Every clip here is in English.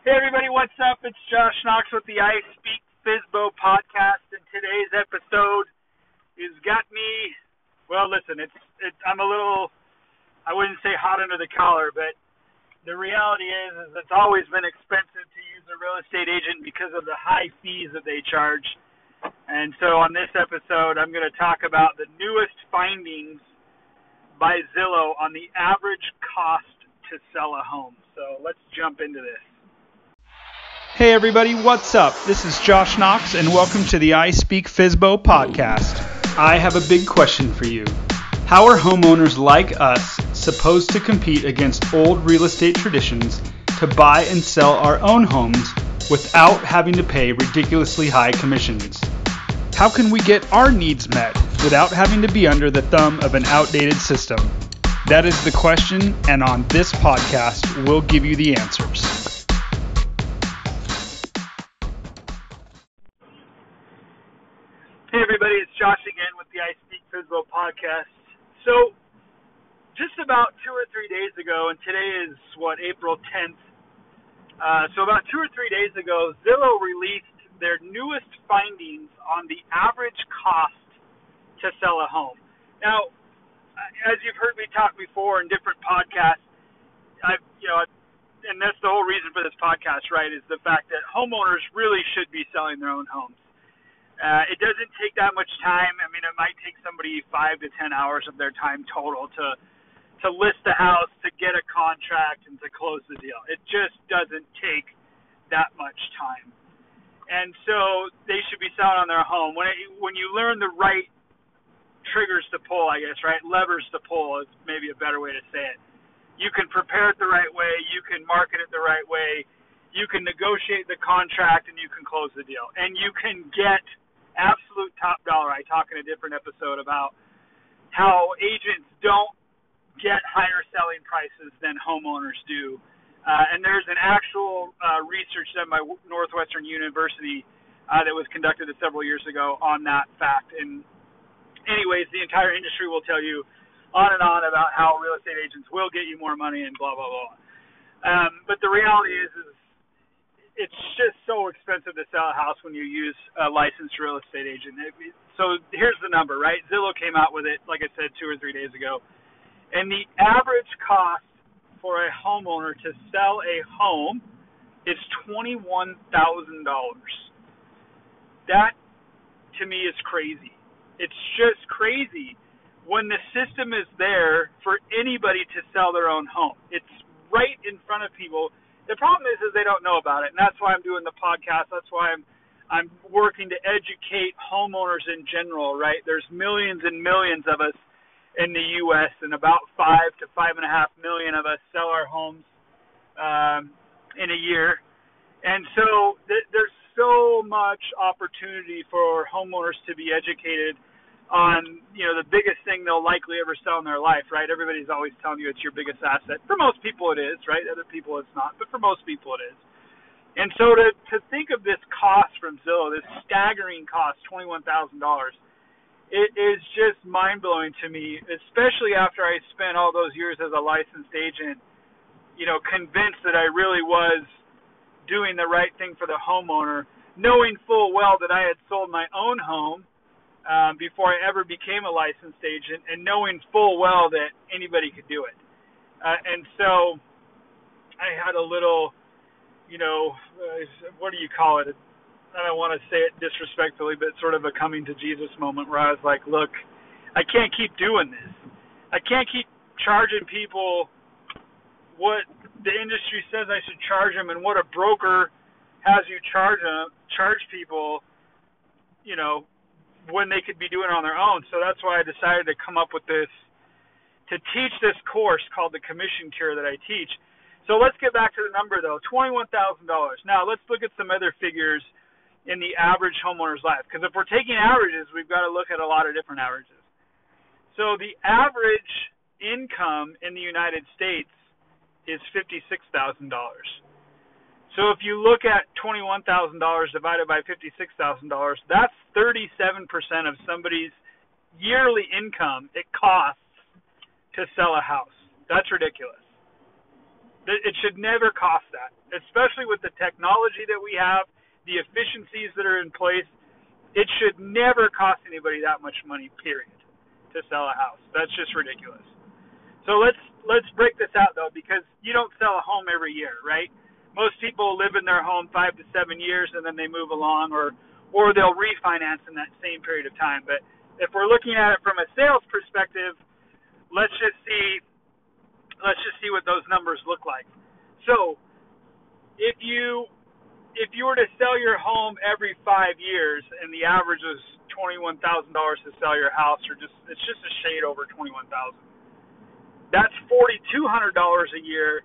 Hey everybody, what's up? It's Josh Knox with the I Speak Fizbo podcast, and today's episode has got me. Well, listen, it's I'm a little, I wouldn't say hot under the collar, but the reality is, is it's always been expensive to use a real estate agent because of the high fees that they charge. And so on this episode, I'm going to talk about the newest findings by Zillow on the average cost to sell a home. So let's jump into this. Hey everybody, what's up? This is Josh Knox and welcome to the I Speak Fizbo podcast. I have a big question for you. How are homeowners like us supposed to compete against old real estate traditions to buy and sell our own homes without having to pay ridiculously high commissions? How can we get our needs met without having to be under the thumb of an outdated system? That is the question, and on this podcast, we'll give you the answers. Podcast. So, just about two or three days ago, and today is what April 10th. Uh, so about two or three days ago, Zillow released their newest findings on the average cost to sell a home. Now, as you've heard me talk before in different podcasts, I've you know, and that's the whole reason for this podcast, right? Is the fact that homeowners really should be selling their own homes uh, it doesn't take that much time. I mean, it might take somebody five to ten hours of their time total to to list the house, to get a contract, and to close the deal. It just doesn't take that much time. And so they should be selling on their home. When it, when you learn the right triggers to pull, I guess, right? Levers to pull is maybe a better way to say it. You can prepare it the right way. You can market it the right way. You can negotiate the contract and you can close the deal. And you can get absolute top dollar. I talk in a different episode about how agents don't get higher selling prices than homeowners do. Uh, and there's an actual uh, research done by Northwestern University uh, that was conducted several years ago on that fact. And, anyways, the entire industry will tell you on and on about how real estate agents will get you more money and blah blah blah. Um, but the reality is, is it's just so expensive to sell a house when you use a licensed real estate agent. So here's the number, right? Zillow came out with it, like I said, two or three days ago, and the average cost for a homeowner to sell a home is twenty-one thousand dollars. That to me is crazy. It's just crazy when the system is there for anybody to sell their own home. It's right in front of people the problem is, is they don't know about it, and that's why I'm doing the podcast. That's why I'm I'm working to educate homeowners in general. Right? There's millions and millions of us in the U.S. and about five to five and a half million of us sell our homes um, in a year, and so th- there's so much opportunity for homeowners to be educated on you know the biggest thing they'll likely ever sell in their life, right? Everybody's always telling you it's your biggest asset. For most people, it is, right? Other people, it's not, but for most people, it is. And so to to think of this cost from Zillow, this staggering cost, twenty one thousand dollars, it is just mind blowing to me, especially after I spent all those years as a licensed agent, you know, convinced that I really was doing the right thing for the homeowner, knowing full well that I had sold my own home um, before I ever became a licensed agent, and knowing full well that anybody could do it. Uh, and so I had a little, you know, uh, what do you call it? I don't want to say it disrespectfully, but sort of a coming to Jesus moment where I was like, look, I can't keep doing this. I can't keep charging people what the industry says I should charge them and what a broker has you charge them, charge people, you know, when they could be doing it on their own. So that's why I decided to come up with this to teach this course called the Commission Cure that I teach. So let's get back to the number though, twenty-one thousand dollars. Now let's look at some other figures in the average homeowner's life, because if we're taking averages, we've got to look at a lot of different averages. So the average income in the United States is fifty-six thousand dollars. So if you look at $21,000 divided by $56,000, that's 37% of somebody's yearly income it costs to sell a house. That's ridiculous. It should never cost that, especially with the technology that we have, the efficiencies that are in place. It should never cost anybody that much money, period, to sell a house. That's just ridiculous. So let's let's break this out though, because you don't sell a home every year, right? Most people live in their home five to seven years and then they move along, or or they'll refinance in that same period of time. But if we're looking at it from a sales perspective, let's just see let's just see what those numbers look like. So, if you if you were to sell your home every five years and the average is twenty one thousand dollars to sell your house, or just it's just a shade over twenty one thousand, that's forty two hundred dollars a year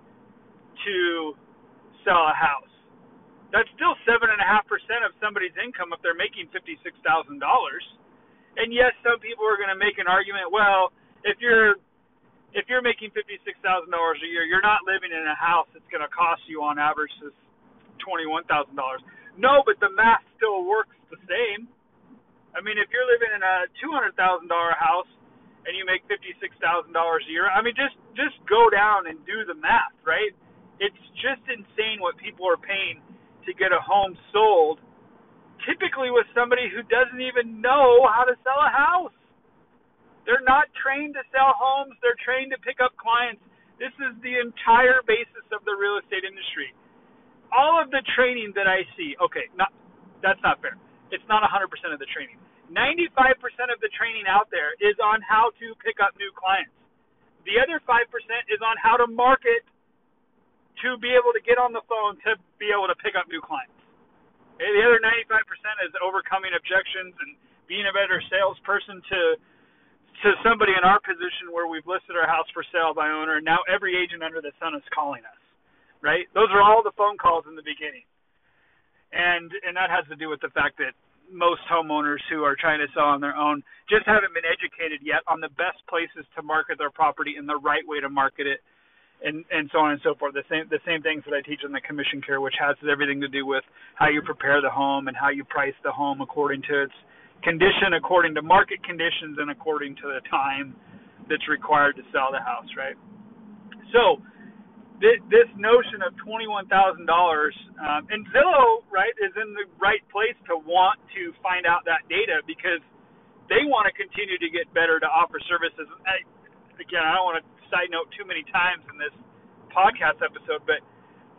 to sell a house. That's still seven and a half percent of somebody's income if they're making fifty six thousand dollars. And yes, some people are going to make an argument. Well, if you're if you're making fifty six thousand dollars a year, you're not living in a house that's going to cost you on average twenty one thousand dollars. No, but the math still works the same. I mean, if you're living in a two hundred thousand dollar house and you make fifty six thousand dollars a year, I mean, just just go down and do the math, right? It's just insane what people are paying to get a home sold. Typically, with somebody who doesn't even know how to sell a house. They're not trained to sell homes, they're trained to pick up clients. This is the entire basis of the real estate industry. All of the training that I see, okay, not that's not fair. It's not 100% of the training. 95% of the training out there is on how to pick up new clients. The other 5% is on how to market to be able to get on the phone to be able to pick up new clients. Okay, the other 95% is overcoming objections and being a better salesperson to to somebody in our position where we've listed our house for sale by owner, and now every agent under the sun is calling us. Right? Those are all the phone calls in the beginning, and and that has to do with the fact that most homeowners who are trying to sell on their own just haven't been educated yet on the best places to market their property and the right way to market it and and so on and so forth. The same the same things that I teach in the commission cure, which has everything to do with how you prepare the home and how you price the home according to its condition according to market conditions and according to the time that's required to sell the house, right? So this, this notion of twenty-one thousand um, dollars, and Zillow, right, is in the right place to want to find out that data because they want to continue to get better to offer services. I, again, I don't want to side note too many times in this podcast episode, but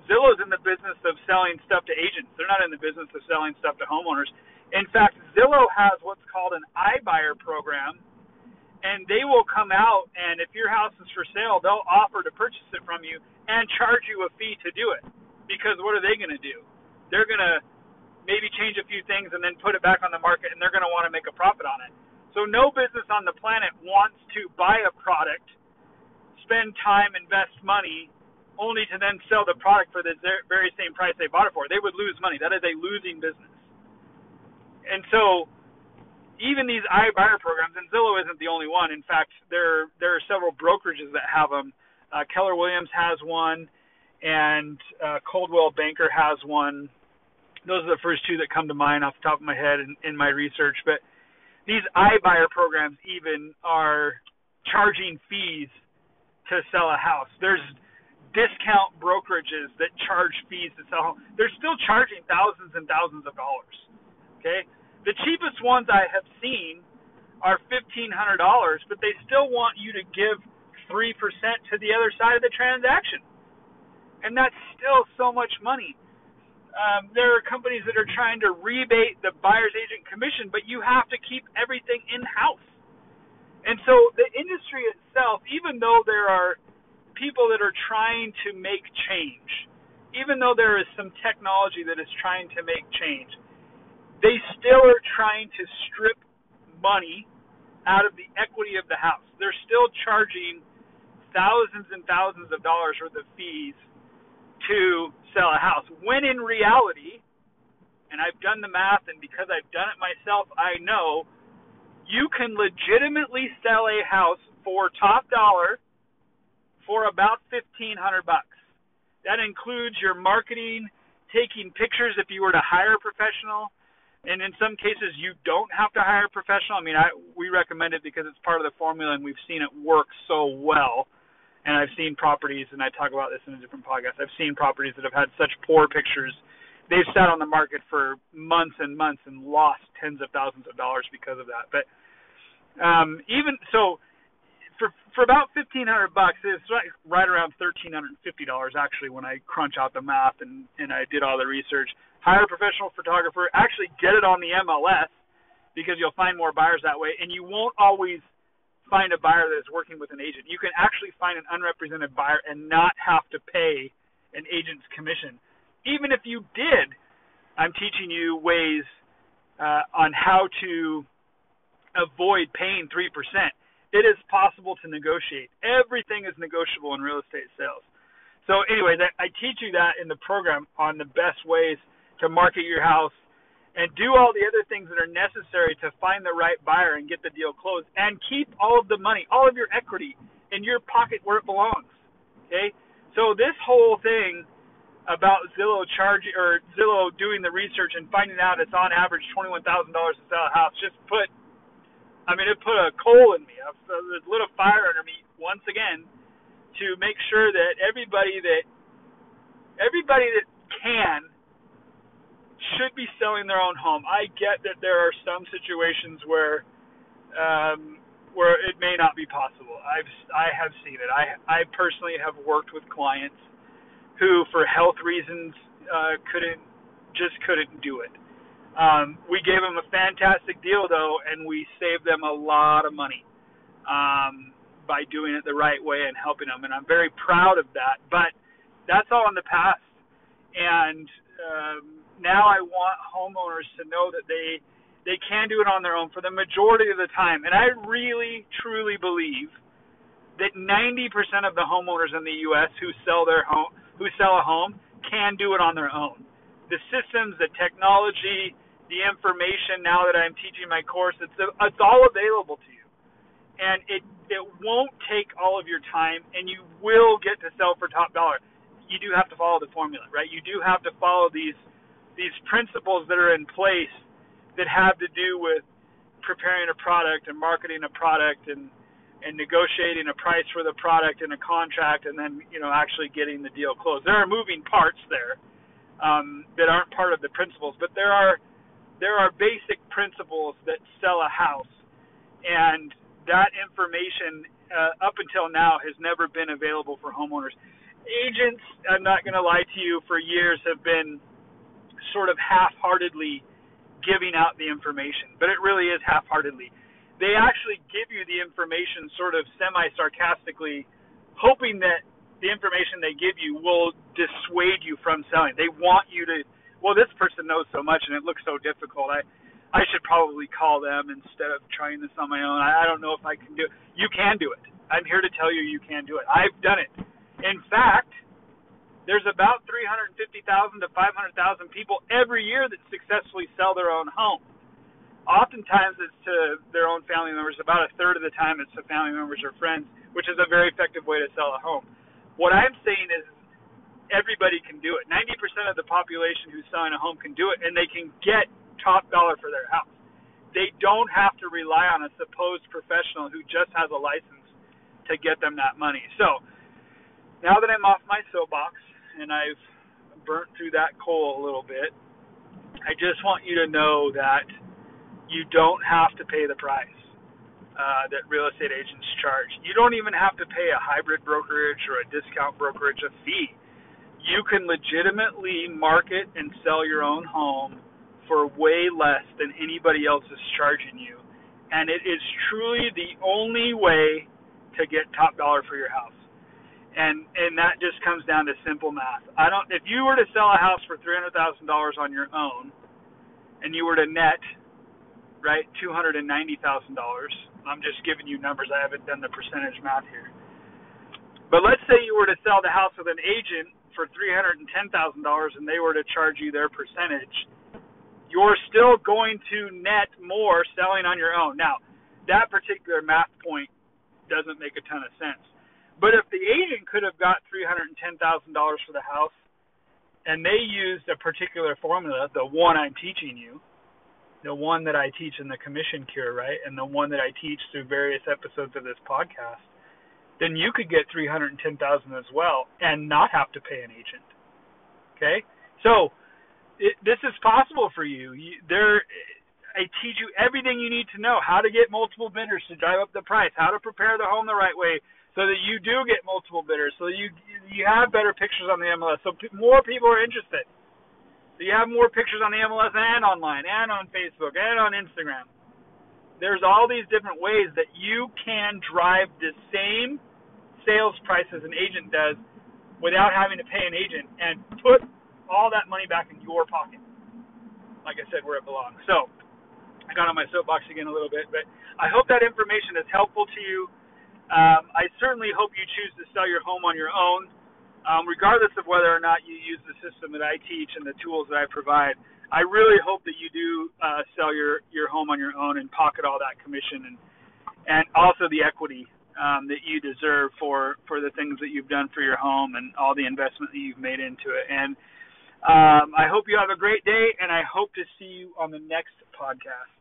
Zillow's in the business of selling stuff to agents. They're not in the business of selling stuff to homeowners. In fact, Zillow has what's called an iBuyer program, and they will come out and if your house is for sale, they'll offer to purchase it from you and charge you a fee to do it. Because what are they going to do? They're going to maybe change a few things and then put it back on the market, and they're going to want to make a profit on it. So no business on the planet wants to buy a product, spend time, invest money, only to then sell the product for the very same price they bought it for. They would lose money. That is a losing business and so even these iBuyer programs, and Zillow isn't the only one. In fact, there there are several brokerages that have them. Uh, Keller Williams has one, and uh, Coldwell Banker has one. Those are the first two that come to mind off the top of my head in, in my research. But these iBuyer programs even are charging fees to sell a house. There's discount brokerages that charge fees to sell. They're still charging thousands and thousands of dollars. Okay, the cheapest ones I have seen are fifteen hundred dollars, but they still want you to give three percent to the other side of the transaction, and that's still so much money. Um, there are companies that are trying to rebate the buyer's agent commission, but you have to keep everything in house. And so the industry itself, even though there are people that are trying to make change, even though there is some technology that is trying to make change, they still are trying to strip money out of the equity of the house. They're still charging thousands and thousands of dollars worth of fees to sell a house. When in reality, and I've done the math, and because I've done it myself, I know you can legitimately sell a house for top dollar for about fifteen hundred bucks. That includes your marketing, taking pictures if you were to hire a professional, and in some cases you don't have to hire a professional. I mean, I we recommend it because it's part of the formula, and we've seen it work so well. And I've seen properties, and I talk about this in a different podcast. I've seen properties that have had such poor pictures. They've sat on the market for months and months and lost tens of thousands of dollars because of that. But um, even so, for for about fifteen hundred bucks, it's right, right around thirteen hundred and fifty dollars actually when I crunch out the math and and I did all the research. Hire a professional photographer, actually get it on the MLS because you'll find more buyers that way, and you won't always find a buyer that is working with an agent. You can actually find an unrepresented buyer and not have to pay an agent's commission. Even if you did, I'm teaching you ways uh, on how to avoid paying 3%. It is possible to negotiate. Everything is negotiable in real estate sales. So anyway, that, I teach you that in the program on the best ways to market your house and do all the other things that are necessary to find the right buyer and get the deal closed and keep all of the money, all of your equity in your pocket where it belongs. Okay? So this whole thing about Zillow charging or Zillow doing the research and finding out it's on average twenty one thousand dollars to sell a house just put I mean it put a coal in me. A, a lit a fire under me once again to make sure that everybody that everybody that can should be selling their own home. I get that there are some situations where um, where it may not be possible. I've I have seen it. I I personally have worked with clients who, for health reasons, uh, couldn't just couldn't do it. Um, we gave them a fantastic deal though, and we saved them a lot of money um, by doing it the right way and helping them. And I'm very proud of that. But that's all in the past, and um, now I want homeowners to know that they they can do it on their own for the majority of the time. And I really truly believe that 90% of the homeowners in the US who sell their home who sell a home can do it on their own. The systems, the technology, the information now that I'm teaching my course, it's it's all available to you. And it it won't take all of your time and you will get to sell for top dollar. You do have to follow the formula, right? You do have to follow these these principles that are in place that have to do with preparing a product and marketing a product and and negotiating a price for the product and a contract and then you know actually getting the deal closed. There are moving parts there um, that aren't part of the principles, but there are there are basic principles that sell a house, and that information uh, up until now has never been available for homeowners. Agents, I'm not going to lie to you, for years have been sort of half-heartedly giving out the information, but it really is half-heartedly. They actually give you the information sort of semi-sarcastically, hoping that the information they give you will dissuade you from selling. They want you to, well, this person knows so much and it looks so difficult. I, I should probably call them instead of trying this on my own. I, I don't know if I can do it. You can do it. I'm here to tell you you can do it. I've done it. In fact, there's about 350,000 to 500,000 people every year that successfully sell their own home. Oftentimes it's to their own family members. About a third of the time it's to family members or friends, which is a very effective way to sell a home. What I'm saying is everybody can do it. 90% of the population who's selling a home can do it, and they can get top dollar for their house. They don't have to rely on a supposed professional who just has a license to get them that money. So, now that I'm off my soapbox, and I've burnt through that coal a little bit. I just want you to know that you don't have to pay the price uh, that real estate agents charge. You don't even have to pay a hybrid brokerage or a discount brokerage a fee. You can legitimately market and sell your own home for way less than anybody else is charging you. And it is truly the only way to get top dollar for your house and and that just comes down to simple math. I don't if you were to sell a house for three hundred thousand dollars on your own, and you were to net right two hundred and ninety thousand dollars. I'm just giving you numbers. I haven't done the percentage math here. But let's say you were to sell the house with an agent for three hundred and ten thousand dollars, and they were to charge you their percentage. You're still going to net more selling on your own. Now, that particular math point doesn't make a ton of sense but if the agent could have got three hundred and ten thousand dollars for the house, and they used a particular formula, the one I'm teaching you, the one that I teach in the commission cure, right, and the one that I teach through various episodes of this podcast, then you could get 310,000 as well and not have to pay an agent. Okay? So, it, this is possible for you. you. There I teach you everything you need to know, how to get multiple bidders to drive up the price, how to prepare the home the right way so that you do get multiple bidders, so you you have better pictures on the MLS, so p- more people are interested. So you have more pictures on the MLS and online and on Facebook and on Instagram. There's all these different ways that you can drive the same sales price as an agent does without having to pay an agent and put all that money back in your pocket. Like I said, where it belongs. So I got on my soapbox again a little bit, but I hope that information is helpful to you. Um, I certainly hope you choose to sell your home on your own um, regardless of whether or not you use the system that I teach and the tools that I provide. I really hope that you do uh, sell your your home on your own and pocket all that commission and and also the equity um, that you deserve for for the things that you've done for your home and all the investment that you've made into it. And um, I hope you have a great day, and I hope to see you on the next podcast.